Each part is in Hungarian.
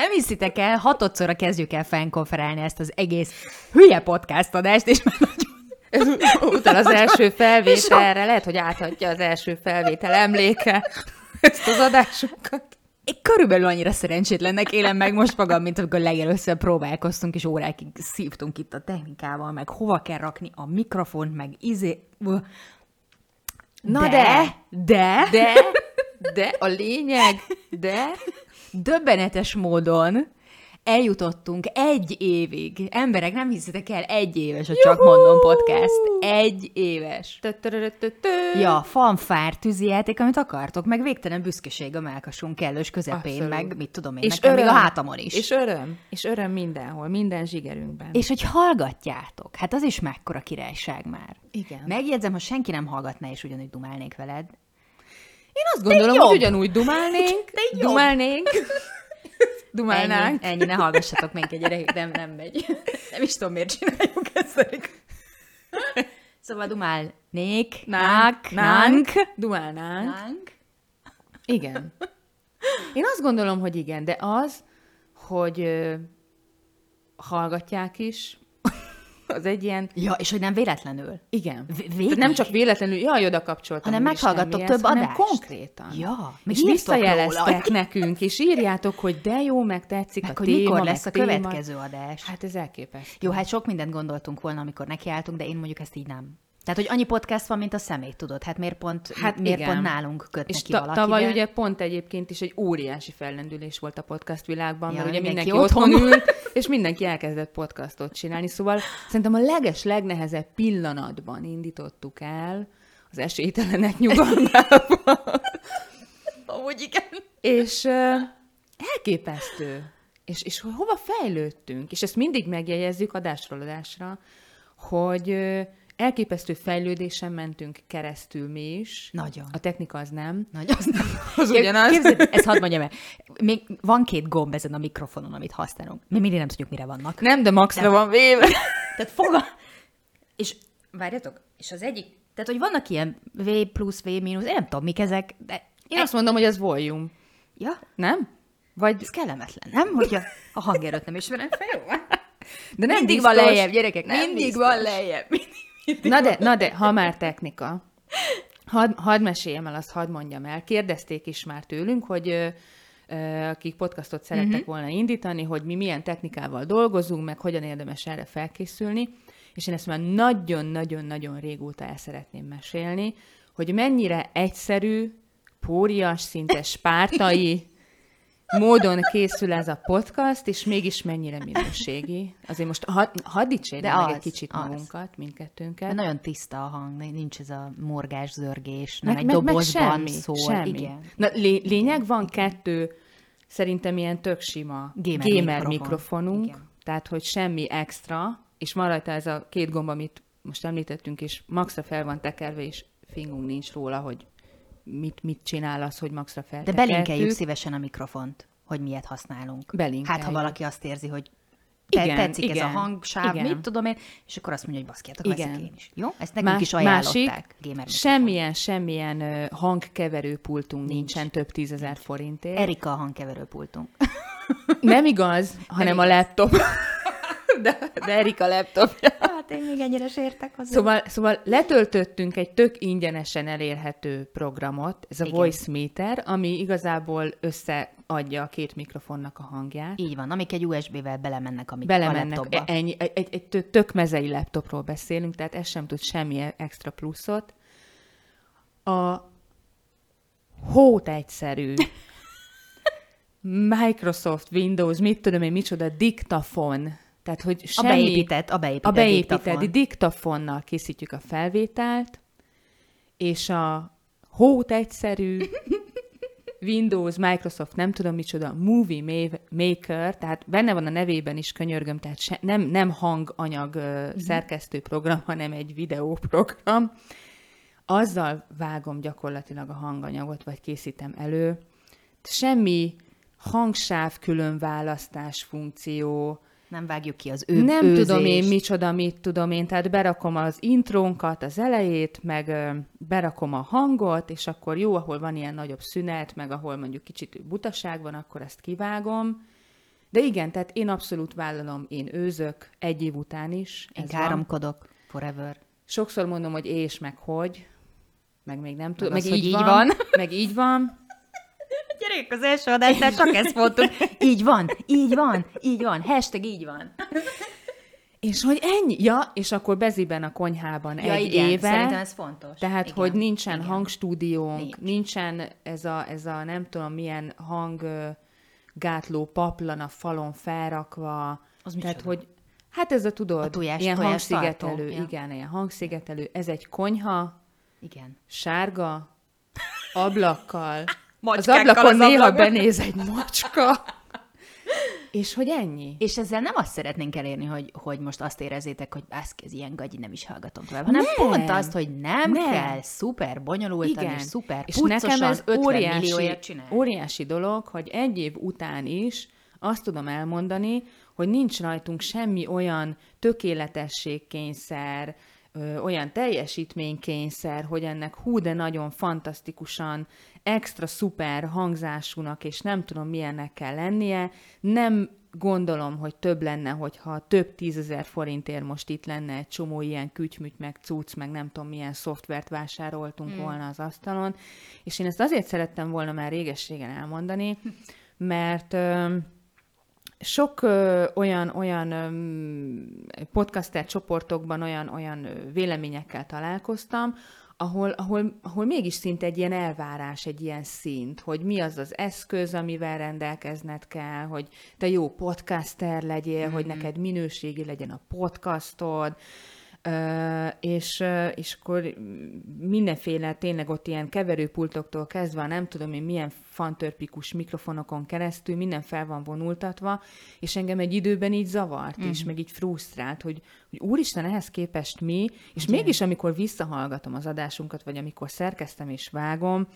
Nem hiszitek el, hatodszorra kezdjük el fennkonferálni ezt az egész hülye podcast adást, és már nagyon... Ez utal az első felvételre, lehet, hogy átadja az első felvétel emléke ezt az adásunkat. Én körülbelül annyira szerencsétlennek élem meg most magam, mint amikor legelőször próbálkoztunk, és órákig szívtunk itt a technikával, meg hova kell rakni a mikrofont, meg izé... Na de, de, de, de, de a lényeg, de döbbenetes módon eljutottunk egy évig. Emberek, nem hiszitek el, egy éves a Csak Mondom podcast. Egy éves. Ja, fanfár, tűzijáték, amit akartok, meg végtelen büszkeség a melkasunk kellős közepén, Abszolút. meg mit tudom én, és nekem öröm, még a hátamon is. És öröm, és öröm mindenhol, minden zsigerünkben. És hogy hallgatjátok, hát az is mekkora királyság már. Igen. Megjegyzem, ha senki nem hallgatná, és ugyanúgy dumálnék veled, én azt gondolom, hogy ugyanúgy dumálnénk, dumálnénk, dumálnánk. Ennyi, ennyi, ne hallgassatok még egy gyerek, nem, nem megy. Nem is tudom, miért csináljuk ezt. Szóval dumálnék, nánk, nánk, dumálnánk. Nánk. Igen. Én azt gondolom, hogy igen, de az, hogy ö, hallgatják is, az egy ilyen... Ja, és hogy nem véletlenül. Igen. V- nem csak véletlenül, jaj, oda kapcsoltam. Hanem meghallgattok több adást. Hanem konkrétan. Ja, és visszajeleztek nekünk, és írjátok, hogy de jó, meg tetszik meg a hogy téma, mikor lesz a téma. következő adás. Hát ez elképesztő. Jó, hát sok mindent gondoltunk volna, amikor nekiálltunk, de én mondjuk ezt így nem. Tehát, hogy annyi podcast van, mint a személy, tudod? Hát miért pont, hát miért igen. pont nálunk kötnek És ki ta- tavaly ugye pont egyébként is egy óriási fellendülés volt a podcast világban, ja, mert ugye mindenki mindenki otthon ült, és mindenki elkezdett podcastot csinálni. Szóval szerintem a leges, legnehezebb pillanatban indítottuk el az esélytelenek nyugalmába. Amúgy igen. És uh, elképesztő. És, és hova fejlődtünk? És ezt mindig megjegyezzük adásról adásra, hogy uh, elképesztő fejlődésen mentünk keresztül mi is. Nagyon. A technika az nem. Nagy, az nem. Az ugyanaz. Képzeld, ezt hadd mondjam el. Még van két gomb ezen a mikrofonon, amit használunk. Mi mindig nem tudjuk, mire vannak. Nem, de maxra van véve. Tehát foga... És várjatok, és az egyik... Tehát, hogy vannak ilyen V plusz, V mínusz, én nem tudom, mik ezek, de... Én azt mondom, hogy az volume. Ja, Nem? Vagy... ez kellemetlen, nem? Hogy a, a hangerőt nem ismerem fel, jó? De nem mindig biztos. van lejjebb, gyerekek, nem Mindig biztos. van lejjebb. Na de, na de, ha már technika. Hadd had meséljem el, azt hadd mondjam el. Kérdezték is már tőlünk, hogy akik podcastot szerettek uh-huh. volna indítani, hogy mi milyen technikával dolgozunk, meg hogyan érdemes erre felkészülni. És én ezt már nagyon-nagyon-nagyon régóta el szeretném mesélni, hogy mennyire egyszerű, pórias, szinte spártai módon készül ez a podcast, és mégis mennyire minőségi. Azért most hadd had dicsérjem De meg az, egy kicsit az. magunkat, mindkettőnket. De nagyon tiszta a hang, nincs ez a morgás, zörgés, nem meg, egy meg, meg dobozban semmi, szól. semmi. Igen. Na, lé- lényeg van kettő, szerintem ilyen tök sima Gamer gamer, mikrofon. mikrofonunk, Igen. tehát hogy semmi extra, és van rajta ez a két gomb, amit most említettünk, és maxra fel van tekerve, és fingunk nincs róla, hogy mit, mit csinál az, hogy maxra De feltekertük. belinkeljük szívesen a mikrofont, hogy miért használunk. Belinkeljük. Hát, ha valaki azt érzi, hogy te, Igen, tetszik ez igen, a hangsáv, igen. mit tudom én, és akkor azt mondja, hogy baszkiátok, Igen. veszek én is. Jó? Ezt nekünk Más- is ajánlották. Másik, semmilyen, semmilyen ö, hangkeverő pultunk Nincs. nincsen több tízezer forintért. Erika a hangkeverőpultunk. Nem igaz, hanem a igaz. laptop. de, de Erika laptopja. Hát én még ennyire sértek hozzá. Szóval, szóval letöltöttünk egy tök ingyenesen elérhető programot, ez a Igen. Voice Meter, ami igazából összeadja a két mikrofonnak a hangját. Így van, amik egy USB-vel belemennek a, mik- a Belemennek, laptopba. ennyi, egy, egy, egy tö- tök mezei laptopról beszélünk, tehát ez sem tud semmi extra pluszot. A hót egyszerű Microsoft, Windows, mit tudom én, micsoda, diktafon. Tehát, hogy A semmi... beépített, a beépített, a beépített diktafon. diktafonnal készítjük a felvételt, és a hót egyszerű, Windows, Microsoft, nem tudom micsoda, Movie Maker, tehát benne van a nevében is könyörgöm, tehát se, nem, nem hanganyag uh, szerkesztő program, hanem egy videóprogram. Azzal vágom gyakorlatilag a hanganyagot, vagy készítem elő. Semmi hangsáv különválasztás funkció, nem vágjuk ki az ő Nem őzést. tudom én micsoda, mit tudom én, tehát berakom az intrónkat, az elejét, meg ö, berakom a hangot, és akkor jó, ahol van ilyen nagyobb szünet, meg ahol mondjuk kicsit butaság van, akkor ezt kivágom. De igen, tehát én abszolút vállalom, én őzök egy év után is. Én káromkodok forever. Sokszor mondom, hogy és, meg hogy, meg még nem tudom, meg, meg így, így van, van, meg így van, Gyerekek, az első adásnál csak ezt mondtuk. Így van, így van, így van, hashtag így van. És hogy ennyi? Ja, és akkor beziben a konyhában ja, egy igen, éve. Szerintem ez fontos. Tehát, igen, hogy nincsen igen. hangstúdiónk, Nincs. nincsen ez a, ez a nem tudom milyen hanggátló paplan a falon felrakva. Az Tehát, hogy hát ez a tudod, a tojás, ilyen tojás hangszigetelő, ja. igen, ilyen hangszigetelő. Ez egy konyha, igen. sárga, ablakkal, az ablakon az néha ablakon. benéz egy macska. És hogy ennyi? És ezzel nem azt szeretnénk elérni, hogy, hogy most azt érezzétek, hogy bászki, ez ilyen gagyi, nem is hallgatom tovább, hanem nem. pont azt, hogy nem, nem. kell szuper bonyolultan Igen. és szuper és nekem ez 50 óriási, óriási dolog, hogy egy év után is azt tudom elmondani, hogy nincs rajtunk semmi olyan tökéletességkényszer, ö, olyan teljesítménykényszer, hogy ennek hú, de nagyon fantasztikusan extra szuper hangzásúnak, és nem tudom milyennek kell lennie. Nem gondolom, hogy több lenne, hogyha több tízezer forintért most itt lenne egy csomó ilyen kütymüty, meg cucc, meg nem tudom milyen szoftvert vásároltunk hmm. volna az asztalon. És én ezt azért szerettem volna már réges-régen elmondani, mert ö, sok ö, olyan, olyan ö, podcaster csoportokban olyan, olyan véleményekkel találkoztam, ahol, ahol, ahol mégis szinte egy ilyen elvárás, egy ilyen szint, hogy mi az az eszköz, amivel rendelkezned kell, hogy te jó podcaster legyél, mm-hmm. hogy neked minőségi legyen a podcastod, és, és akkor mindenféle, tényleg ott ilyen keverőpultoktól kezdve, nem tudom én milyen fantörpikus mikrofonokon keresztül, minden fel van vonultatva, és engem egy időben így zavart, és mhm. meg így frusztrált, hogy, hogy úristen, ehhez képest mi, és Ugye? mégis amikor visszahallgatom az adásunkat, vagy amikor szerkeztem és vágom,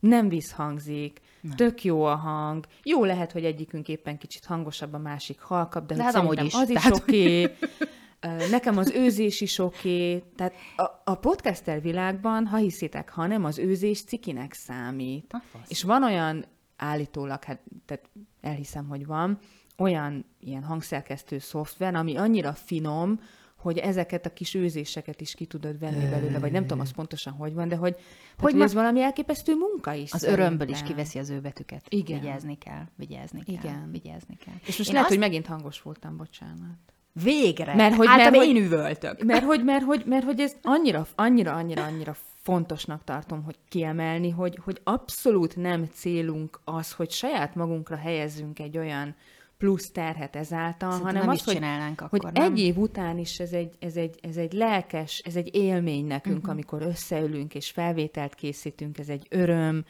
nem visszhangzik, nem. tök jó a hang, jó lehet, hogy egyikünk éppen kicsit hangosabb, a másik halkabb, de, de hát amúgy is. az is oké. Okay. Nekem az őzés is oké. Tehát a, a podcaster világban, ha hiszitek, ha nem, az őzés cikinek számít. És van olyan, állítólag, hát tehát elhiszem, hogy van, olyan ilyen hangszerkesztő szoftver, ami annyira finom, hogy ezeket a kis őzéseket is ki tudod venni belőle, vagy nem tudom az pontosan, hogy van, de hogy, hogy, hogy ez valami elképesztő munka is. Az szerintem. örömből is kiveszi az őbetüket. Igen. Vigyázni kell, vigyázni kell, Igen. vigyázni kell. És most Én lehet, azt... hogy megint hangos voltam, bocsánat. Végre! Mert hogy, mert, hogy, én üvöltök. Mert hogy, mert, hogy, mert hogy ez annyira, annyira, annyira, annyira fontosnak tartom, hogy kiemelni, hogy, hogy abszolút nem célunk az, hogy saját magunkra helyezzünk egy olyan plusz terhet ezáltal, Szerintem hanem az, hogy, akkor, hogy nem? egy év után is ez egy, ez, egy, ez egy lelkes, ez egy élmény nekünk, uh-huh. amikor összeülünk és felvételt készítünk, ez egy öröm,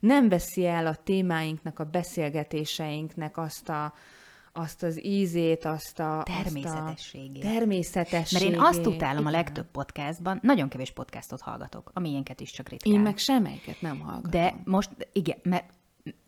nem veszi el a témáinknak, a beszélgetéseinknek azt a, azt az ízét, azt a... Természetességét. Azt a természetességét. Mert én azt utálom a legtöbb podcastban, nagyon kevés podcastot hallgatok, a miénket is csak ritkán. Én meg semmelyiket nem hallgatom. De most, igen, mert,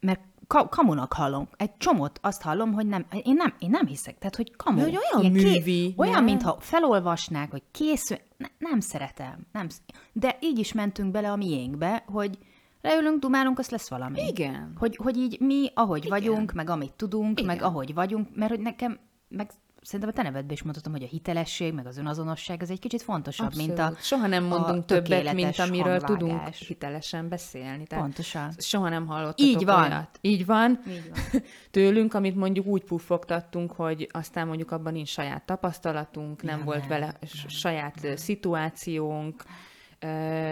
mert kamunak hallom. Egy csomót azt hallom, hogy nem, én nem, én nem hiszek. Tehát, hogy kamu. Hogy olyan Ilyen művi. Ké, olyan, mintha felolvasnák, hogy készül. Ne, nem szeretem. Nem, de így is mentünk bele a miénkbe, hogy leülünk, dumálunk, az lesz valami. Igen. Hogy, hogy így mi, ahogy Igen. vagyunk, meg amit tudunk, Igen. meg ahogy vagyunk, mert hogy nekem, meg szerintem a te nevedben is mondhatom, hogy a hitelesség, meg az önazonosság, ez egy kicsit fontosabb, Abszolút. mint a Soha nem mondunk többet, mint amiről hangvágás. tudunk hitelesen beszélni. Tehát Pontosan. Soha nem hallottatok Így van. Olyat. Így van. Így van. Tőlünk, amit mondjuk úgy puffogtattunk, hogy aztán mondjuk abban nincs saját tapasztalatunk, nem ja, volt nem, vele nem, saját nem. szituációnk,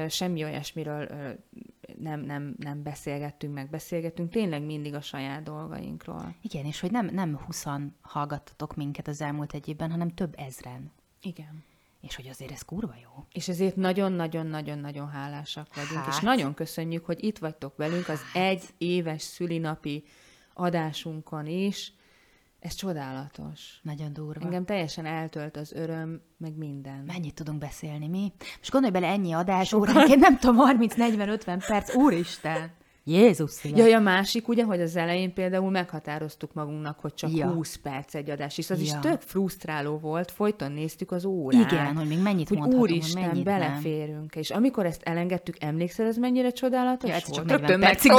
semmi olyasmiről nem, nem, nem beszélgettünk, meg beszélgettünk, tényleg mindig a saját dolgainkról. Igen, és hogy nem, nem huszan hallgattatok minket az elmúlt egy évben, hanem több ezren. Igen. És hogy azért ez kurva jó. És ezért nagyon-nagyon-nagyon-nagyon hálásak vagyunk, hát. és nagyon köszönjük, hogy itt vagytok velünk az egy éves szülinapi adásunkon is. Ez csodálatos. Nagyon durva. Engem teljesen eltölt az öröm, meg minden. Mennyit tudunk beszélni mi? Most gondolj bele ennyi adás óránként, nem tudom, 30-40-50 perc, úristen! Jézus szíve. Jaj, a másik ugye, hogy az elején például meghatároztuk magunknak, hogy csak Ja. ja. 20 perc egy adás, és az ja. is tök frusztráló volt, folyton néztük az órát. Igen, hogy még mennyit hogy mondhatunk, hogy úristen, mennyit nem. beleférünk. És amikor ezt elengedtük, emlékszel, ez mennyire csodálatos Ja, volt? csak 40 Rögtön percig.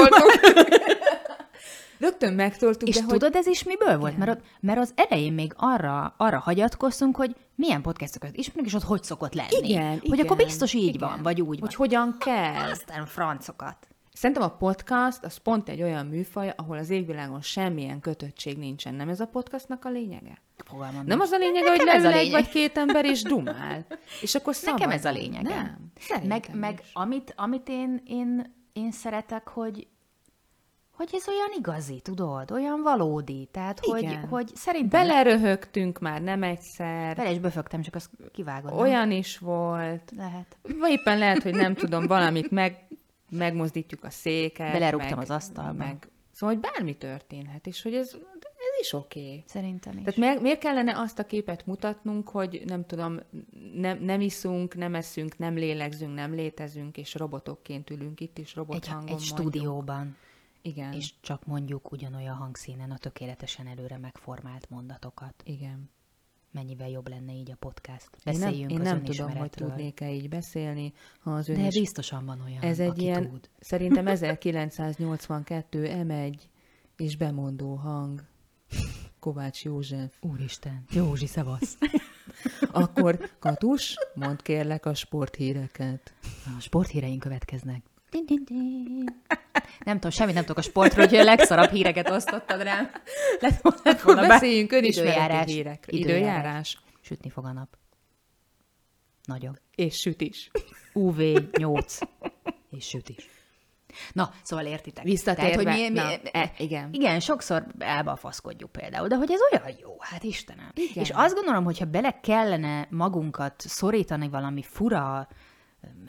Rögtön megtoltuk, És de hogy... tudod, ez is miből volt? Igen. Mert, mert az elején még arra, arra hagyatkoztunk, hogy milyen podcastokat ismerünk, és ott hogy szokott lenni. Igen, hogy igen, akkor biztos így igen. van, vagy úgy Hogy van. hogyan kell. Aztán francokat. Szerintem a podcast az pont egy olyan műfaj, ahol az égvilágon semmilyen kötöttség nincsen. Nem ez a podcastnak a lényege? Fogalmam Nem az a lényege, hogy leül egy vagy két ember és dumál. És akkor szabad. Nekem ez a lényege. Nem. Meg, Szerintem meg is. amit, amit én, én, én szeretek, hogy hogy ez olyan igazi, tudod? Olyan valódi. Tehát, hogy, Igen. hogy szerintem... Beleröhögtünk már nem egyszer. Bele is böfögtem, csak azt kivágod. nem? Olyan is volt. Lehet. Vagy éppen lehet, hogy nem tudom, valamit meg, megmozdítjuk a széket. Belerúgtam meg, az asztalba. Meg, szóval, hogy bármi történhet, és hogy ez, ez is oké. Okay. Szerintem is. Tehát miért, miért kellene azt a képet mutatnunk, hogy nem tudom, nem, nem iszunk, nem eszünk, nem lélegzünk, nem létezünk, és robotokként ülünk itt, és robot egy, egy mondjuk. stúdióban, Igen. és csak mondjuk ugyanolyan hangszínen a tökéletesen előre megformált mondatokat. Igen. Mennyivel jobb lenne így a podcast. Én nem, Beszéljünk én az nem tudom, hogy tudnék-e így beszélni, ha az ön De biztosan van olyan, Ez egy aki ilyen, tud. szerintem 1982 M1 és bemondó hang. Kovács József. Úristen, Józsi, szevasz. Akkor Katus, mondd kérlek a sporthíreket. A sporthíreink következnek. Din, din, din. Nem tudom, semmit nem tudok a sportról, hogy a legszarabb híreket osztottad rám. Lett volna, lett volna be- beszéljünk önismereti hírekről. Időjárás. Időjárás. Sütni fog a nap. Nagyon. És süt is. UV 8. És süt is. Na, szóval értitek. Visszatérve. Tehát, hogy mi, mi, Na, e, igen. Igen, sokszor elbafaszkodjuk például, de hogy ez olyan jó, hát Istenem. Igen. És azt gondolom, hogyha bele kellene magunkat szorítani valami fura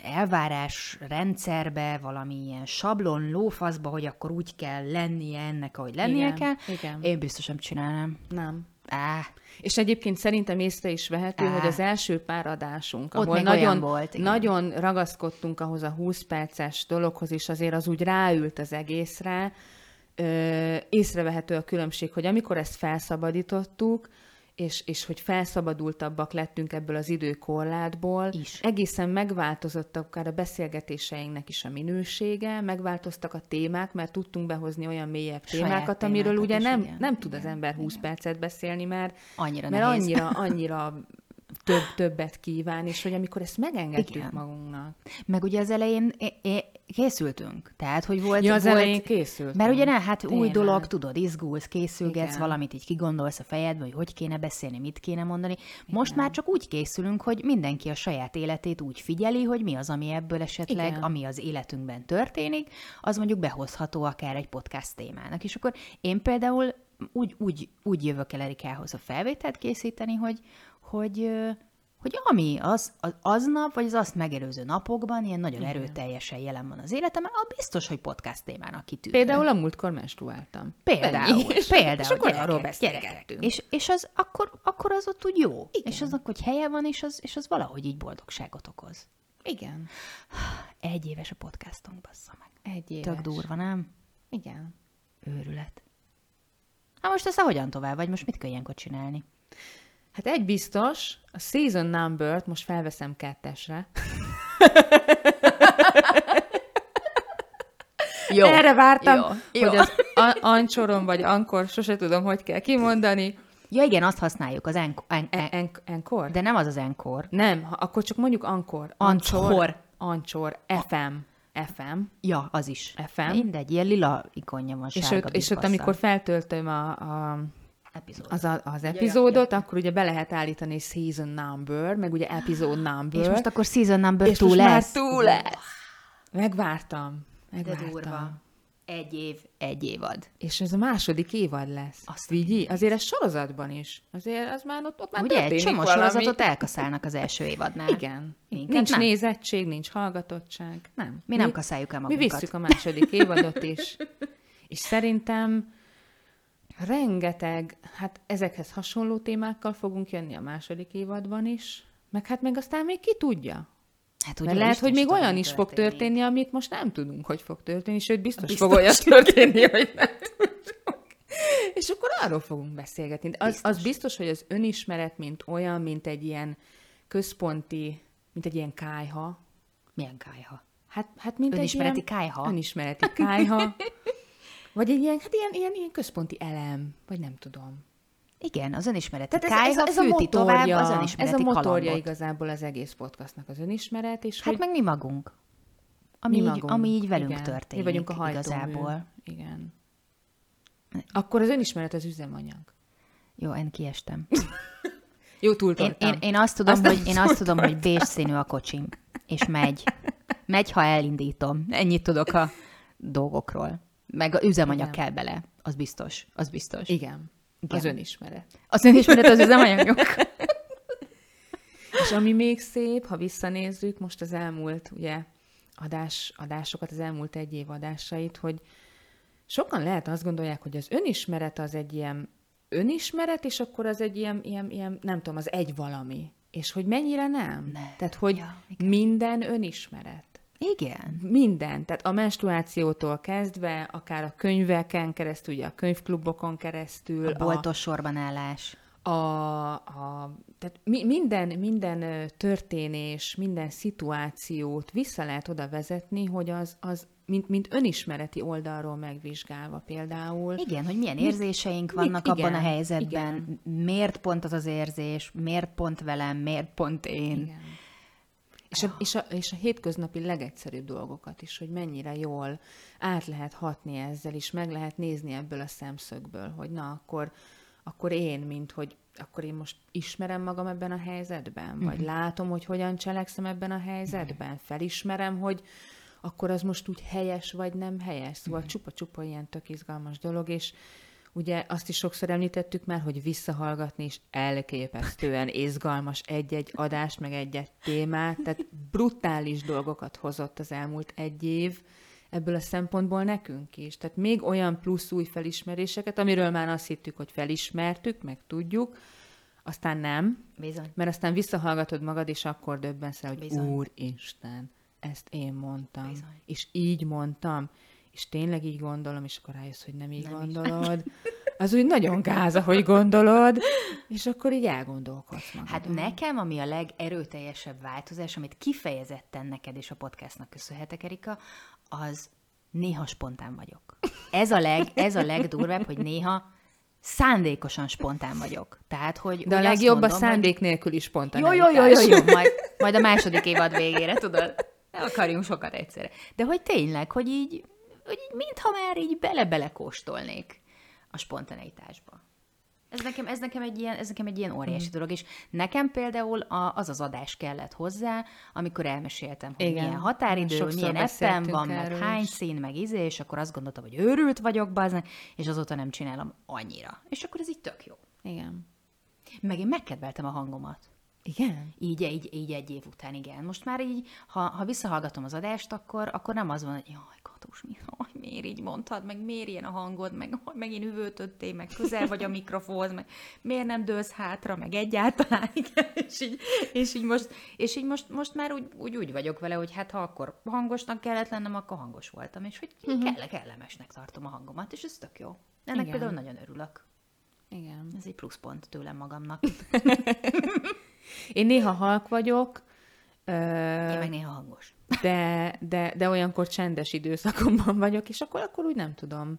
elvárás rendszerbe, valami ilyen sablon lófaszba, hogy akkor úgy kell lennie ennek, ahogy lennie Igen, kell, igen. én biztosan csinálnám. Nem. Á, És egyébként szerintem észre is vehető, Á. hogy az első pár adásunk, Ott ahol nagyon, volt, igen. nagyon ragaszkodtunk ahhoz a 20 perces dologhoz, és azért az úgy ráült az egészre, ö, észrevehető a különbség, hogy amikor ezt felszabadítottuk, és, és hogy felszabadultabbak lettünk ebből az időkorlátból, Is. egészen megváltozott akár a beszélgetéseinknek is a minősége, megváltoztak a témák, mert tudtunk behozni olyan mélyebb Saját témákat, amiről témákat ugye is, nem, igen. nem tud az Igen, ember 20 percet beszélni, mert annyira mert nehéz. annyira, annyira több, többet kíván, és hogy amikor ezt megengedtük Igen. magunknak. Meg ugye az elején készültünk. Tehát, hogy volt... Ja, az volt, elején készültünk. Mert ugye ne, hát új Tényleg. dolog, tudod, izgulsz, készülgetsz, Igen. valamit így kigondolsz a fejedbe, hogy hogy kéne beszélni, mit kéne mondani. Most már csak úgy készülünk, hogy mindenki a saját életét úgy figyeli, hogy mi az, ami ebből esetleg, Igen. ami az életünkben történik, az mondjuk behozható akár egy podcast témának. És akkor én például úgy, úgy, úgy jövök el Erikához a felvételt készíteni, hogy, hogy hogy ami az, az aznap, vagy az azt megelőző napokban ilyen nagyon erőteljesen jelen van az életemben, a biztos, hogy podcast témának kitűnő. Például a múltkor menstruáltam. Például, Ennyi. Például, és akkor arról beszélgettünk. És, és az akkor, akkor az ott úgy jó. Igen. És aznak, hogy helye van, és az, és az valahogy így boldogságot okoz. Igen. Egy éves a podcastunk, bassza meg. Egy éves. Tök durva, nem? Igen. Őrület. Hát most ezt hogyan tovább, vagy most mit kell ilyenkor csinálni? Hát egy biztos, a season number-t most felveszem kettesre. Jó. Erre vártam, Jó. Jó. hogy az a- ancsoron vagy ankor, sose tudom, hogy kell kimondani. Ja igen, azt használjuk, az enk- en- en- En- en- Enkor? de nem az az enkor. Nem, ha, akkor csak mondjuk ankor. Ancsor. Ancsor. FM. FM. Ja, az is. FM. Mindegy, ilyen lila ikonja van, És sárga ott, és ott amikor feltöltöm a, a, Epizód. az, a, az epizódot, akkor ugye be lehet állítani season number, meg ugye episode number. És most akkor season number és two most lesz. már túl lesz. Megvártam. De Megvártam. durva. Egy év, egy évad. És ez a második évad lesz. Azt Vigyi? Azért ez sorozatban is. Azért az már ott, ott már Ugye, egy csomó valami. sorozatot elkaszálnak az első évadnál. Igen. Minket nincs nem. nézettség, nincs hallgatottság. Nem. Mi nem kaszáljuk el Mi magunkat. visszük a második évadot is. És szerintem rengeteg, hát ezekhez hasonló témákkal fogunk jönni a második évadban is, meg hát meg aztán még ki tudja. Hát Mert lehet, hogy még olyan is fog történni, amit most nem tudunk, hogy fog történni, sőt, biztos, Biztos. fog olyan történni, hogy nem. És akkor arról fogunk beszélgetni. De Az, biztos. az biztos, hogy az önismeret, mint olyan, mint egy ilyen központi, mint egy ilyen kájha, Milyen kájha? Hát, hát mint Önismereti egy ilyen, kájha? Önismereti kájha. Vagy egy ilyen, hát ilyen, ilyen, ilyen központi elem, vagy nem tudom. Igen, az önismereti Tehát ez, kájha ez, ez a fűti tovább motorja, az ez önismereti a motorja kalandot. igazából az egész podcastnak az önismeret, és Hát hogy meg mi magunk. Ami, mi így, magunk. ami így velünk Igen. történik Mi vagyunk a hajtómű. igazából. Igen. Akkor az önismeret az üzemanyag. Jó, én kiestem. Jó, Én, túltoltam. én, én, azt tudom, Azt hogy, én azt tudom, hogy bés színű a kocsim, és megy. Megy, ha elindítom. Ennyit tudok a dolgokról. Meg a üzemanyag Igen. kell bele. Az biztos. Az biztos. Igen. Igen. Az önismeret. Az önismeret az üzemanyagok. És ami még szép, ha visszanézzük most az elmúlt, ugye, adás, adásokat, az elmúlt egy év adásait, hogy sokan lehet azt gondolják, hogy az önismeret az egy ilyen önismeret, és akkor az egy ilyen, ilyen, ilyen nem tudom, az egy valami. És hogy mennyire nem. Ne. Tehát, hogy Ja, ja, minden önismeret. Igen. Minden. Tehát a menstruációtól kezdve, akár a könyveken keresztül, ugye a könyvklubokon keresztül, A boltos sorban állás. a, a, tehát mi, minden, minden történés, minden szituációt vissza lehet oda vezetni, hogy az, az mint, mint önismereti oldalról megvizsgálva például. Igen, hogy milyen Mit- érzéseink mit- vannak abban a igen, helyzetben, miért pont az az érzés, miért pont velem, miért pont én. Igen. És a, és, a, és a hétköznapi legegyszerűbb dolgokat is, hogy mennyire jól át lehet hatni ezzel, és meg lehet nézni ebből a szemszögből, hogy na, akkor, akkor én, mint hogy akkor én most ismerem magam ebben a helyzetben, vagy Mhm. látom, hogy hogyan cselekszem ebben a helyzetben, felismerem, hogy akkor az most úgy helyes, vagy nem helyes. Szóval Mhm. csupa-csupa ilyen tök izgalmas dolog, és ugye azt is sokszor említettük már, hogy visszahallgatni is elképesztően izgalmas egy-egy adást, meg egy-egy témát, tehát brutális dolgokat hozott az elmúlt egy év, ebből a szempontból nekünk is. Tehát még olyan plusz új felismeréseket, amiről már azt hittük, hogy felismertük, meg tudjuk, aztán nem, Bizony. mert aztán visszahallgatod magad, és akkor döbbensz el, hogy Bizony. Úristen, ezt én mondtam. Bizony. És így mondtam, és tényleg így gondolom, és akkor rájössz, hogy nem így Nem gondolod. Az úgy nagyon gáz, ahogy gondolod, és akkor így elgondolkodsz magadon. Hát nekem, ami a legerőteljesebb változás, amit kifejezetten neked és a podcastnak köszönhetek, Erika, az néha spontán vagyok. Ez a, leg, ez a legdurvább, hogy néha szándékosan spontán vagyok. Tehát, hogy, De a hogy legjobb a mondom, hogy- szándék nélkül is spontán. Jó, jó, jó, jó, jó, majd, majd a második évad végére, tudod? Nem akarjunk sokat egyszerre. De hogy tényleg, hogy így, hogy mintha már így bele-bele kóstolnék a spontaneitásba. Ez nekem, ez nekem egy ilyen, ez nekem egy ilyen óriási Mm. dolog, és nekem például a, az az adás kellett hozzá, amikor elmeséltem, hogy Igen. milyen határidő, Sokszor milyen beszéltünk van, meg erről hány is. szín, meg izé, és akkor azt gondoltam, hogy őrült vagyok, bazd, és azóta nem csinálom annyira. És akkor ez így tök jó. Igen. Meg én megkedveltem a hangomat. Igen? Így, így, így egy év után, igen. Most már így, ha, ha visszahallgatom az adást, akkor, akkor nem az van, hogy jaj, Katus, mi, hogy miért így mondtad, meg miért ilyen a hangod, meg hogy megint üvöltöttél, meg közel vagy a mikrofonhoz, meg miért nem dőlsz hátra, meg egyáltalán, igen, és így, és így, most, és így most, most már úgy, úgy, úgy vagyok vele, hogy hát ha akkor hangosnak kellett lennem, akkor hangos voltam, és hogy uh-huh. kell, kellemesnek tartom a hangomat, és ez tök jó. Ennek Igen. például nagyon örülök. Igen. Ez egy pluszpont tőlem magamnak. Én néha halk vagyok, ö, Én meg néha hangos. de, de, de olyankor csendes időszakomban vagyok, és akkor, akkor úgy nem tudom.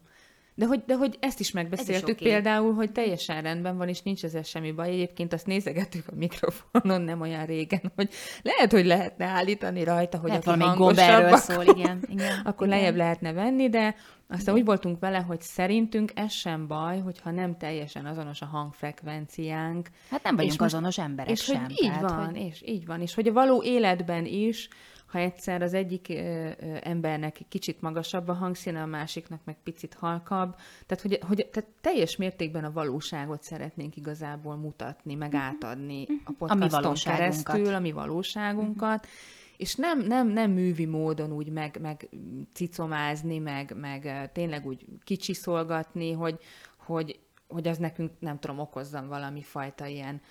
De hogy, de hogy ezt is megbeszéltük oké. például, hogy teljesen rendben van, és nincs ezzel semmi baj. Egyébként azt nézegettük a mikrofonon nem olyan régen, hogy lehet, hogy lehetne állítani rajta, hogy Lehet valami gomb erről szól, igen. igen akkor igen. lejjebb lehetne venni, de aztán úgy voltunk vele, hogy szerintünk ez sem baj, hogyha nem teljesen azonos a hangfrekvenciánk. Hát nem vagyunk És azonos emberek és sem. hogy így tehát, van, Hogy... és így van, és hogy a való életben is, ha egyszer az egyik ö, ö, embernek kicsit magasabb a hangszíne, a másiknak meg picit halkabb, tehát, hogy, hogy tehát teljes mértékben a valóságot szeretnénk igazából mutatni, meg Mhm. átadni a podcaston valóságunkat. keresztül, a mi valóságunkat, és nem, nem, nem művi módon úgy meg, meg cicomázni, meg, meg tényleg úgy kicsiszolgatni, hogy, hogy, hogy az nekünk, nem tudom, okozzon valami fajta ilyen,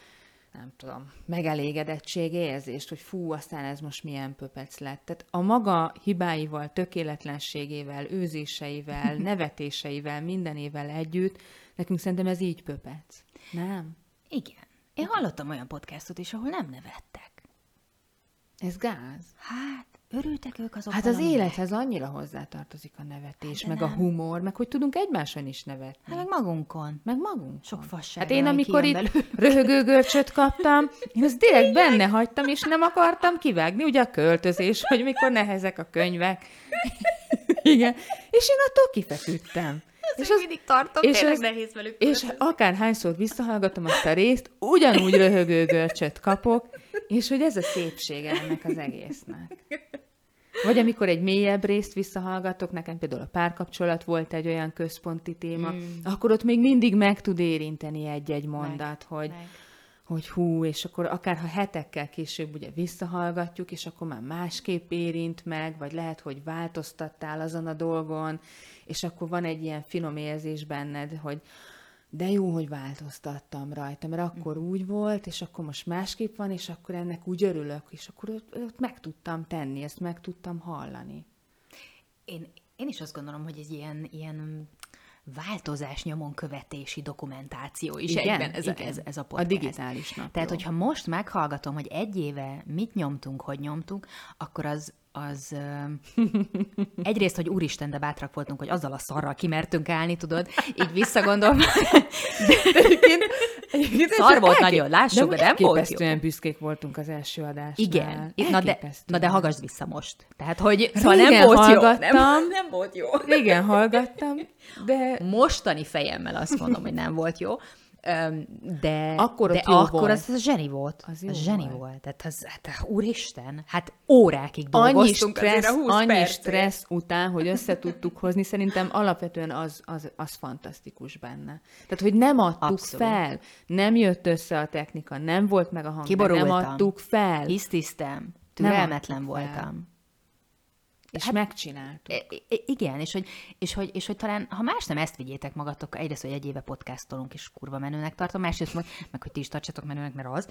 nem tudom, megelégedettség érzést, hogy fú, aztán ez most milyen pöpec lett. Tehát a maga hibáival, tökéletlenségével, őzéseivel, nevetéseivel, mindenével együtt, nekünk szerintem ez így pöpec. Nem? Igen. Én hallottam olyan podcastot is, ahol nem nevettek. Ez gáz. Hát, örültek ők azok Hát az élethez annyira hozzátartozik a nevetés, Hát, meg de a nem. humor, meg hogy tudunk egymáson is nevetni. Hát meg magunkon. Meg magunk. Sok fasság Hát én, amikor itt röhögő görcsöt kaptam, én azt direkt benne hagytam, és nem akartam kivágni, ugye a költözés, hogy mikor nehezek a könyvek. Igen. És én attól kifeküdtem. És az mindig tartom, és tényleg az- nehéz velük. És akárhányszor visszahallgatom azt a részt, ugyanúgy röhögő görcsöt kapok, és hogy ez a szépsége ennek az egésznek. Vagy amikor egy mélyebb részt visszahallgatok, nekem például a párkapcsolat volt egy olyan központi téma, mm. akkor ott még mindig meg tud érinteni egy-egy mondat, hogy, meg. hogy hú, és akkor akár ha hetekkel később ugye visszahallgatjuk, és akkor már másképp érint meg, vagy lehet, hogy változtattál azon a dolgon, és akkor van egy ilyen finom érzés benned, hogy de jó, hogy változtattam rajta, mert akkor úgy volt, és akkor most másképp van, és akkor ennek úgy örülök, és akkor ott, ott meg tudtam tenni, ezt meg tudtam hallani. Én, én is azt gondolom, hogy egy ilyen, ilyen változás nyomon követési dokumentáció is Igen, egyben ez, a, igen. ez, ez a A podcast. digitális napló. Tehát, hogyha most meghallgatom, hogy egy éve mit nyomtunk, hogy nyomtunk, akkor az, az egyrészt, hogy úristen, de bátrak voltunk, hogy azzal a szarral kimertünk állni, tudod, így visszagondolva. egyébként, egyébként Szar volt nagyon, lássuk, de de nem volt jó. büszkék voltunk az első adásnál. Igen. Itt- Na de, na de hallgass vissza most. Tehát, hogy szóval Régen nem volt jó. hallgattam. Nem, nem volt jó. Régen hallgattam, de Mostani fejemmel azt mondom, hogy nem volt jó. De, Akkor de jó akkor volt. az, az zseni volt. Az Az, zseni volt. volt. Tehát az, hát, úristen, hát órákig annyi stressz, a 20 annyi percért. stressz után, hogy össze tudtuk hozni, szerintem alapvetően az, az, az fantasztikus benne. Tehát, hogy nem adtuk Abszolút. fel, nem jött össze a technika, nem volt meg a hang, nem adtuk fel, Hisztisztem, türelmetlen adtuk fel. És hát- megcsináltuk. I- I- igen, és hogy, és, hogy, és hogy talán, ha más nem ezt vigyétek magatokkal, egyrészt, hogy egy éve podcastolunk, és kurva menőnek tartom, másrészt meg, meg hogy ti is tartsatok menőnek, mert az.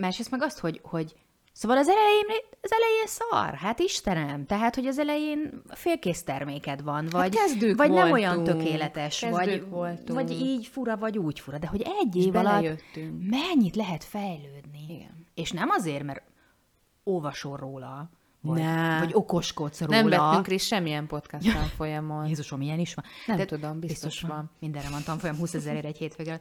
Másrészt meg azt, hogy, hogy Szóval az elején, az elején szar, hát Istenem, tehát, hogy az elején félkész terméked van, vagy, kezdők vagy nem olyan voltunk, tökéletes, vagy, voltunk. vagy így fura, vagy úgy fura, de hogy egy év alatt mennyit lehet fejlődni. Igen. És nem azért, mert olvasol róla, vagy, Ne. vagy okoskodsz róla. Nem vettünk részt semmilyen podcast tanfolyamon. Jézusom, ilyen is van. Nem tudom, biztos van. Mindenre van tanfolyam, 20 ezerért egy hétvége.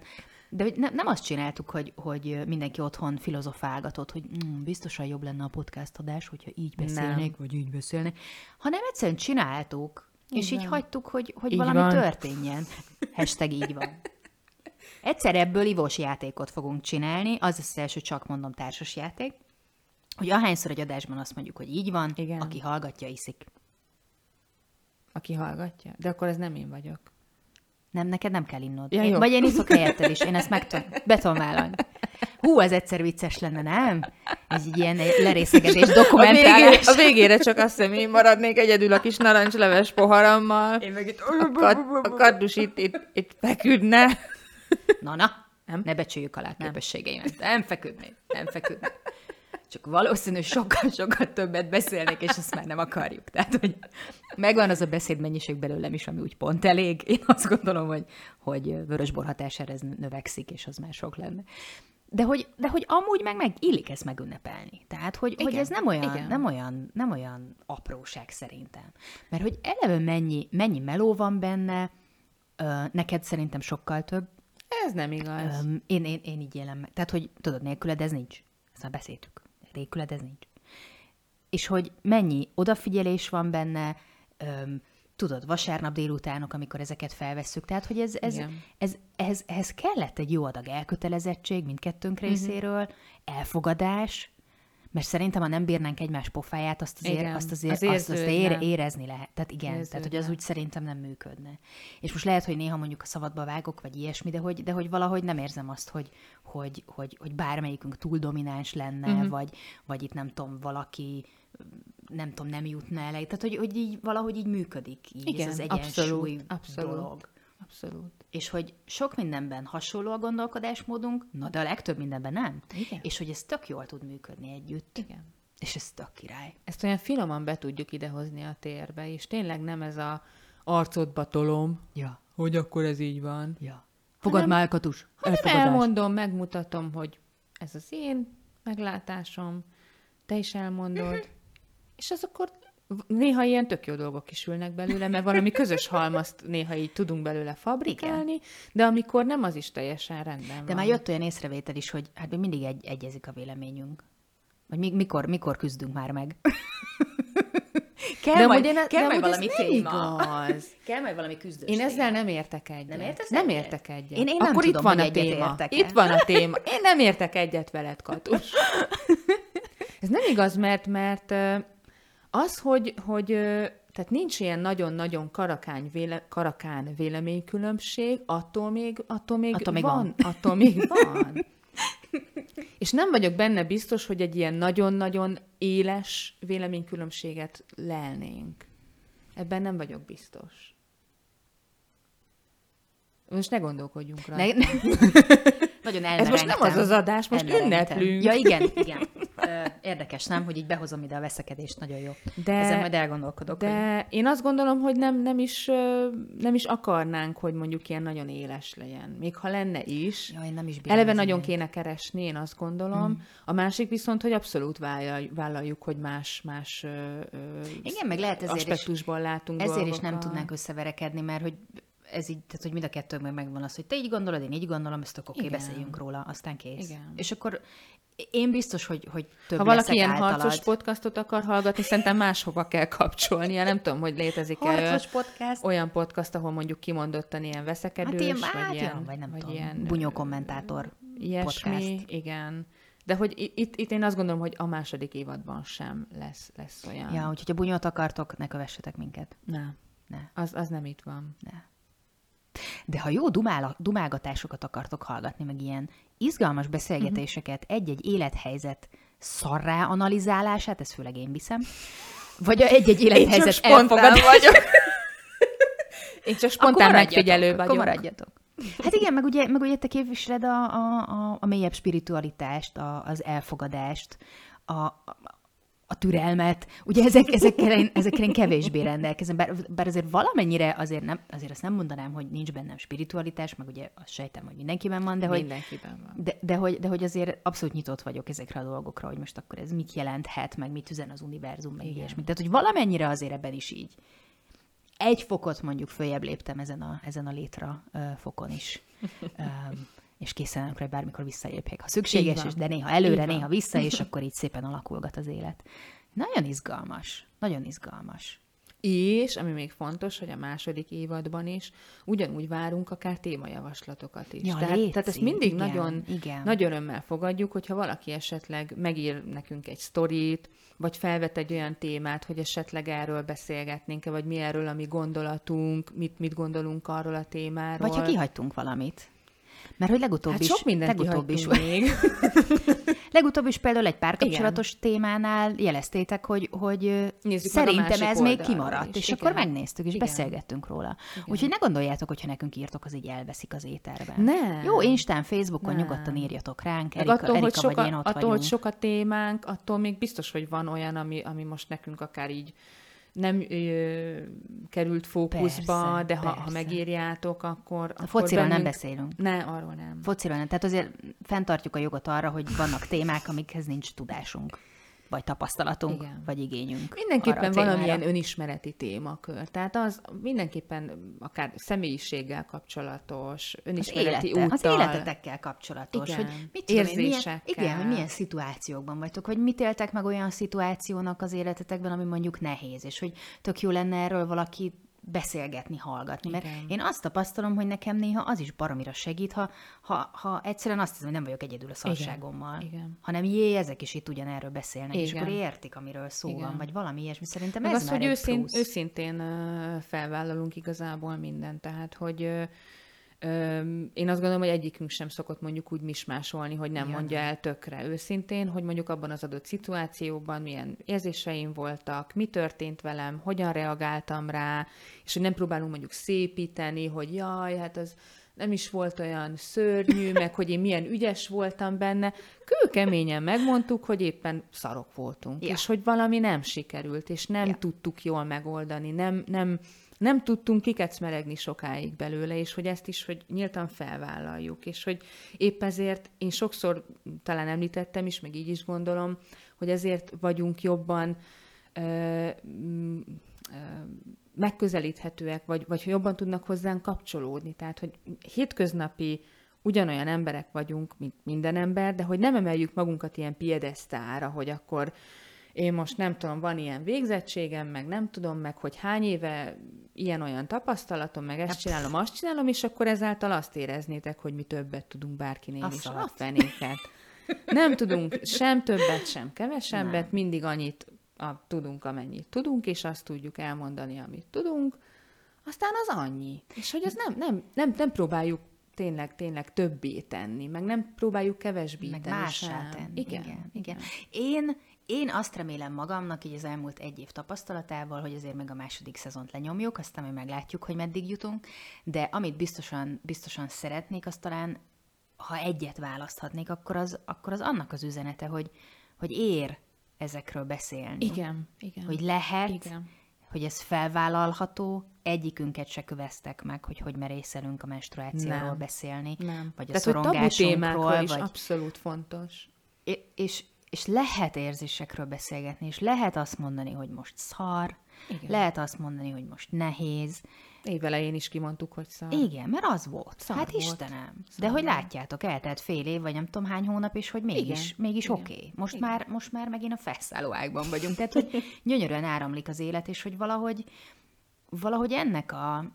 De hogy ne, nem azt csináltuk, hogy, hogy mindenki otthon filozofálgatott, hogy mm, biztosan jobb lenne a podcast adás, hogyha így beszélnék, Nem. vagy így beszélnék, hanem egyszerűen csináltuk, és így van. hagytuk, hogy, hogy Így valami van. történjen. Hashtag így van. Egyszer ebből ivós játékot fogunk csinálni, az az első, csak mondom, társas játék, hogy ahányszor egy adásban azt mondjuk, hogy így van, Igen. aki hallgatja, iszik. Aki hallgatja. De akkor ez nem én vagyok. Nem, neked nem kell innod. Ja, én, jó. vagy én iszok helyetted is, én ezt meg tudom, vállalni. Hú, ez egyszer vicces lenne, nem? Ez egy ilyen lerészegedés, A, végére, dokumentálás. a végére csak azt hiszem, én maradnék egyedül a kis narancsleves poharammal. Én meg itt... A, kad, a kaddus itt, itt, itt feküdne. Na, na, Nem? ne becsüljük alá a képességeimet. Nem feküdnék, nem feküdnék. Csak valószínű sokkal-sokkal többet beszélnék, és ezt már nem akarjuk. Tehát, hogy megvan az a beszédmennyiség belőlem is, ami úgy pont elég. Én azt gondolom, hogy, hogy vörösbor hatására ez növekszik, és az már sok lenne. De hogy, de hogy amúgy meg, meg illik ezt megünnepelni. Tehát, hogy, hogy Igen, ez nem olyan, igen. nem, olyan, nem olyan apróság szerintem. Mert hogy eleve mennyi, mennyi meló van benne, ö, neked szerintem sokkal több, Ez nem igaz. Öm, én, én, én így élem meg. Tehát, hogy tudod, nélküled ez nincs. Ezt már beszéltük. Nélküled ez nincs. És hogy mennyi odafigyelés van benne, öm, tudod, vasárnap délutánok, amikor ezeket felvesszük. Tehát, hogy ez, ez, Igen. ez, ehhez, ehhez kellett egy jó adag elkötelezettség mindkettőnk részéről, elfogadás, Mert szerintem, ha nem bírnánk egymás pofáját, azt azért, Igen, azt azért, az azt, azt ér, érződne. érezni lehet. Tehát igen, tehát hogy az Érződne. úgy szerintem nem működne. És most lehet, hogy néha mondjuk a szabadba vágok, vagy ilyesmi, de hogy, de hogy valahogy nem érzem azt, hogy, hogy, hogy, hogy bármelyikünk túl domináns lenne, uh-huh. vagy, vagy itt nem tudom, valaki nem tudom, nem jutna el. Tehát, hogy, hogy így valahogy így működik így Igen, ez az egyensúly abszolút, abszolút. dolog. Abszolút. És hogy sok mindenben hasonló a gondolkodásmódunk, na de a legtöbb mindenben nem. Igen. És hogy ez tök jól tud működni együtt. Igen. És ez tök király. Ezt olyan finoman be tudjuk idehozni a térbe, és tényleg nem ez a arcodba tolom, Ja, hogy akkor ez így van. ja. Fogad már, Katus. Hanem elmondom, megmutatom, hogy ez az én meglátásom, te is elmondod, Mhm. és az akkor néha ilyen tök jó dolgok is ülnek belőle, mert valami közös halmazt néha így tudunk belőle fabrikálni, de amikor nem, az is teljesen rendben De van. már jött olyan észrevétel is, hogy hát még mindig egy, egyezik a véleményünk. Vagy mi, mikor, mikor küzdünk már meg? kell de majd, én, kell de majd valami ez téma. igaz. Kell majd valami küzdős Én ezzel nem értek egyet. Nem értesz Nem egyet? értek egyet. Én- én nem Akkor tudom, itt van a téma. értek-e. Itt van a téma. Én nem értek egyet veled, Katus. Ez nem igaz, mert, mert az, hogy, hogy tehát nincs ilyen nagyon-nagyon karakány véle, karakán véleménykülönbség, attól még, attól még, Attól még van. van. Attól még van. És nem vagyok benne biztos, hogy egy ilyen nagyon-nagyon éles véleménykülönbséget lelnénk. Ebben nem vagyok biztos. Most ne gondolkodjunk rá. Ne, ne. Nagyon Ez most nem az az adás, most Elmerengtem. ünneplünk. Ja, igen, igen. Érdekes, nem, hogy így behozom ide a veszekedést, nagyon jó. De- Ezen majd elgondolkodok. hogy- De én azt gondolom, hogy nem, nem, is, nem is akarnánk, hogy mondjuk ilyen nagyon éles legyen. Még ha lenne is. Ja, én nem is Eleve nagyon ilyet. kéne keresni, én azt gondolom. Mm. A másik viszont, hogy abszolút vállal- vállaljuk, hogy más, más ö, ö, Igen, meg lehet ezért is- aspektusból látunk Ezért is nem tudnánk összeverekedni, mert hogy ez így, tehát hogy mind a kettőnkben megvan az, hogy te így gondolod, én így gondolom, ezt oké, Igen. beszéljünk róla, aztán kész. Igen. És akkor én biztos, hogy, hogy több Ha valaki ilyen általad. harcos podcastot akar hallgatni, szerintem máshova kell kapcsolnia. Nem tudom, hogy létezik-e podcast? olyan podcast, ahol mondjuk kimondottan ilyen veszekedős, Hát ilyen, vagy hát ilyen, ilyen, vagy nem vagy tudom, ilyen bunyó kommentátor ilyesmi, podcast. igen. De hogy itt, itt én azt gondolom, hogy a második évadban sem lesz, lesz olyan. Ja, úgyhogy a bunyót akartok, ne kövessetek minket. Nem, Ne, az, az nem itt van. ne. De ha jó dumál, dumálgatásokat akartok hallgatni, meg ilyen izgalmas beszélgetéseket, egy-egy élethelyzet szarrá analizálását, ezt főleg én viszem, vagy egy-egy élethelyzet elfogadását. vagyok. Én csak Akkor spontán megfigyelő akkor vagyok. maradjatok. Hát igen, meg ugye, meg ugye te képviseled a, a, a, a mélyebb spiritualitást, a, az elfogadást, a, a, türelmet. Ugye ezek, ezekkel, én, ezekkel én kevésbé rendelkezem, bár, bár azért valamennyire azért, nem, azért azt nem mondanám, hogy nincs bennem spiritualitás, meg ugye azt sejtem, hogy mindenkiben van, de hogy, Mindenkiben van. de, de, hogy, de hogy azért abszolút nyitott vagyok ezekre a dolgokra, hogy most akkor ez mit jelenthet, meg mit üzen az univerzum, meg Igen. ilyesmi. Tehát, hogy valamennyire azért ebben is így. Egy fokot mondjuk följebb léptem ezen a, ezen a létra uh, fokon is. Um, és készen rá, hogy bármikor visszalépjek, ha szükséges, és de néha előre, néha vissza, és akkor így szépen alakulgat az élet. Nagyon izgalmas. Nagyon izgalmas. És, ami még fontos, hogy a második évadban is ugyanúgy várunk akár témajavaslatokat is. Ja, tehát, léci, tehát ezt mindig igen, nagyon igen. nagy örömmel fogadjuk, hogyha valaki esetleg megír nekünk egy sztorit, vagy felvet egy olyan témát, hogy esetleg erről beszélgetnénk-e, vagy mi erről a mi gondolatunk, mit, mit gondolunk arról a témáról. Vagy ha kihagytunk valamit. Mert hogy legutóbb Hát is, sok mindent legutóbb is, még. legutóbb is például egy párkapcsolatos témánál jeleztétek, hogy, hogy Nézzük szerintem ez még kimaradt, is. és akkor Igen. megnéztük, és Igen. beszélgettünk róla. Úgyhogy ne gondoljátok, hogyha nekünk írtok, az így elveszik az éterben. Nem. Jó, Instán, Facebookon Nem. nyugodtan írjatok ránk, Erika, attól, hogy Erika vagy soka, én ott attól, vagyunk. hogy sok a témánk, attól még biztos, hogy van olyan, ami, ami most nekünk akár így nem ö, került fókuszba, Persze, de ha, ha megírjátok, akkor... A akkor fociról nem bennünk- beszélünk. Ne, arról nem. Fociról nem. Tehát azért fenntartjuk a jogot arra, hogy vannak témák, amikhez nincs tudásunk, vagy tapasztalatunk, Igen. vagy igényünk. Mindenképpen valamilyen önismereti témakör. Tehát az mindenképpen akár személyiséggel kapcsolatos, az, önismereti az úttal. életetekkel kapcsolatos, Igen. hogy mit tudom én, milyen, Érzésekkel. igen, hogy milyen szituációkban vagytok, hogy mit éltek meg olyan szituációnak az életetekben, ami mondjuk nehéz, és hogy tök jó lenne erről valaki beszélgetni, hallgatni. Mert Igen. én azt tapasztalom, hogy nekem néha az is baromira segít, ha, ha, ha egyszerűen azt hiszem, hogy nem vagyok egyedül a szarságommal, Igen. hanem jé, ezek is itt ugyanerről beszélnek, és Igen. akkor értik, amiről szó Igen. van, vagy valami ilyesmi. Szerintem Meg ez az, már hogy egy őszín, plusz. őszintén felvállalunk igazából mindent. Tehát, hogy én azt gondolom, hogy egyikünk sem szokott mondjuk úgy mismásolni, hogy nem Ja, mondja el tökre őszintén, hogy mondjuk abban az adott szituációban milyen érzéseim voltak, mi történt velem, hogyan reagáltam rá, és hogy nem próbálunk mondjuk szépíteni, hogy jaj, hát az nem is volt olyan szörnyű, meg hogy én milyen ügyes voltam benne. Kőkeményen megmondtuk, hogy éppen szarok voltunk, Ja. és hogy valami nem sikerült, és nem Ja. tudtuk jól megoldani, nem, nem, nem tudtunk kikecmeregni sokáig belőle, és hogy ezt is, hogy nyíltan felvállaljuk, és hogy épp ezért én sokszor talán említettem is, meg így is gondolom, hogy ezért vagyunk jobban ö, m, ö, megközelíthetőek, vagy, vagy jobban tudnak hozzánk kapcsolódni. Tehát, hogy hétköznapi ugyanolyan emberek vagyunk, mint minden ember, de hogy nem emeljük magunkat ilyen piedesztára, hogy akkor én most nem tudom, van ilyen végzettségem, meg nem tudom, meg hogy hány éve ilyen-olyan tapasztalatom, meg ezt csinálom, azt csinálom, és akkor ezáltal azt éreznétek, hogy mi többet tudunk bárkinél is. A fenéket. Nem tudunk sem többet, sem kevesebbet, Nem. mindig annyit a, tudunk, amennyit tudunk, és azt tudjuk elmondani, amit tudunk, aztán az annyi. És hogy az nem, nem, nem, nem próbáljuk tényleg, tényleg többé tenni, meg nem próbáljuk kevesbé meg tenni mássá sem. tenni. Igen, igen, igen. Én, én azt remélem magamnak, így az elmúlt egy év tapasztalatával, hogy azért meg a második szezont lenyomjuk, aztán majd meglátjuk, hogy meddig jutunk, de amit biztosan, biztosan szeretnék, az talán, ha egyet választhatnék, akkor az, akkor az annak az üzenete, hogy, hogy ér ezekről beszélni. Igen, igen. Hogy lehet, Igen. hogy ez felvállalható, egyikünket se köveztek meg, hogy hogy merészelünk a menstruációról Nem. beszélni, Nem. vagy a Tehát, hogy tabu szorongásunkról, témákról is vagy, abszolút fontos. És, és lehet érzésekről beszélgetni, és lehet azt mondani, hogy most szar, Igen. lehet azt mondani, hogy most nehéz. Évelején is kimondtuk, hogy szar. Igen, mert az volt. Szar hát volt. Istenem. De Szar hogy volt. látjátok, eltelt fél év, vagy nem tudom hány hónap, és hogy mégis, Igen. mégis oké. Okay. Most, Igen. már, most már megint a felszálló ágban vagyunk. Tehát, hogy gyönyörűen áramlik az élet, és hogy valahogy, valahogy ennek a,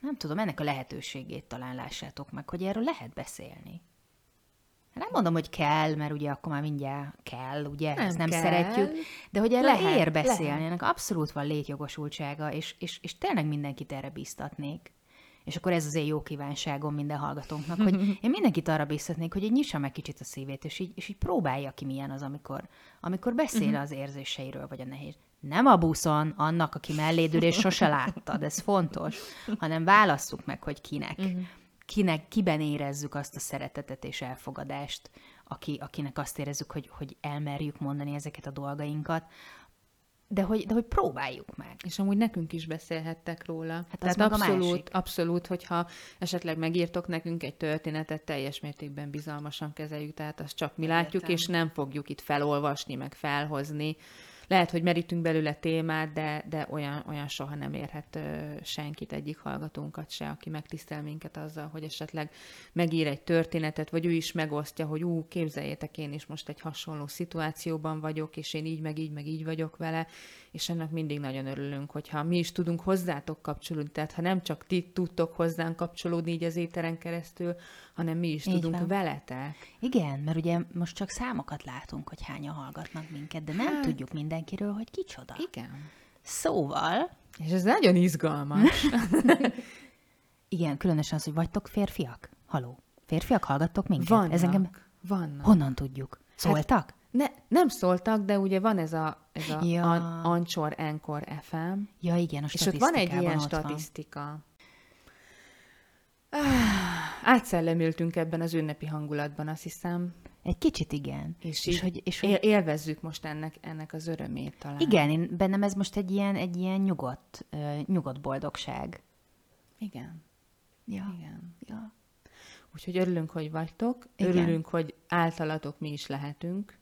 nem tudom, ennek a lehetőségét talán lássátok meg, hogy erről lehet beszélni. Nem mondom, hogy kell, mert ugye akkor már mindjárt kell, ugye, Nem ezt nem kell, szeretjük, de hogy erre lehet, ér beszélni, lehet. ennek abszolút van létjogosultsága, és, és, és tényleg mindenkit erre biztatnék. És akkor ez az én jó kívánságom minden hallgatónknak, hogy én mindenkit arra biztatnék, hogy így nyissa meg kicsit a szívét, és így, és így próbálja ki, milyen az, amikor, amikor beszél az érzéseiről, vagy a nehéz. Nem a buszon, annak, aki melléd ül, és sose láttad, ez fontos, hanem válasszuk meg, hogy kinek. Kinek, kiben érezzük azt a szeretetet és elfogadást, aki, akinek azt érezzük, hogy, hogy elmerjük mondani ezeket a dolgainkat, de hogy, de hogy próbáljuk meg. És amúgy nekünk is beszélhettek róla. Hát Tehát abszolút, abszolút, hogyha esetleg megírtok nekünk egy történetet, teljes mértékben bizalmasan kezeljük, tehát azt csak mi látjuk, Értem. és nem fogjuk itt felolvasni, meg felhozni. Lehet, hogy merítünk belőle témát, de, de olyan, olyan soha nem érhet senkit, egyik hallgatónkat se, aki megtisztel minket azzal, hogy esetleg megír egy történetet, vagy ő is megosztja, hogy ú, képzeljétek, én is most egy hasonló szituációban vagyok, és én így, meg így, meg így vagyok vele, és ennek mindig nagyon örülünk, hogyha mi is tudunk hozzátok kapcsolódni, tehát ha nem csak ti tudtok hozzánk kapcsolódni így az éteren keresztül, hanem mi is Így tudunk van. veletek. Igen, mert ugye most csak számokat látunk, hogy hányan hallgatnak minket, de nem Hát- tudjuk mindenkiről, hogy kicsoda. Igen. Szóval, És ez nagyon izgalmas. igen, különösen az, hogy vagytok férfiak. Haló, férfiak hallgattok minket? Vannak. Ez engem Vannak. honnan tudjuk? Szóltak? Ne, nem szóltak, de ugye van ez a, ez a Ja. An- Anchor Encore FM, Ja, igen, a és ott van egy ilyen ott van. statisztika. Ah, átszellemültünk ebben az ünnepi hangulatban, azt hiszem, Egy kicsit igen. és, és hogy, és hogy él, élvezzük most ennek, ennek az örömét talán. igen, én, bennem ez most egy ilyen, egy ilyen nyugodt, uh, nyugodt boldogság. Igen. Ja, Igen. ja. Úgyhogy örülünk, hogy vagytok, Igen. örülünk, hogy általatok mi is lehetünk,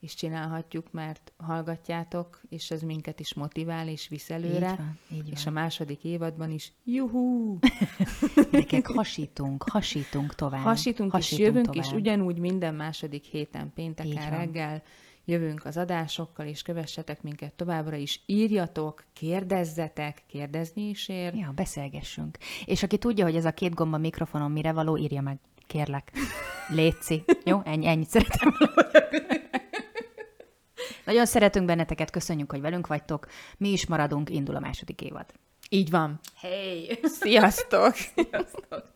és csinálhatjuk, mert hallgatjátok, és ez minket is motivál és visz előre. Így van, így És a van. második évadban is, juhú! Gyerekek, hasítunk, hasítunk tovább. Hasítunk és hasítunk jövünk, tovább. és ugyanúgy minden második héten pénteken van. reggel jövünk az adásokkal, és kövessetek minket továbbra is, írjatok, kérdezzetek, kérdezni is ér. Ja, beszélgessünk. És aki tudja, hogy ez a két gomba mikrofonon mire való, írja meg. Kérlek. Léci. Jó? Ennyi, ennyit szeretem Nagyon szeretünk benneteket, köszönjük, hogy velünk vagytok. Mi is maradunk, indul a második évad. Így van. Hey! Sziasztok! Sziasztok!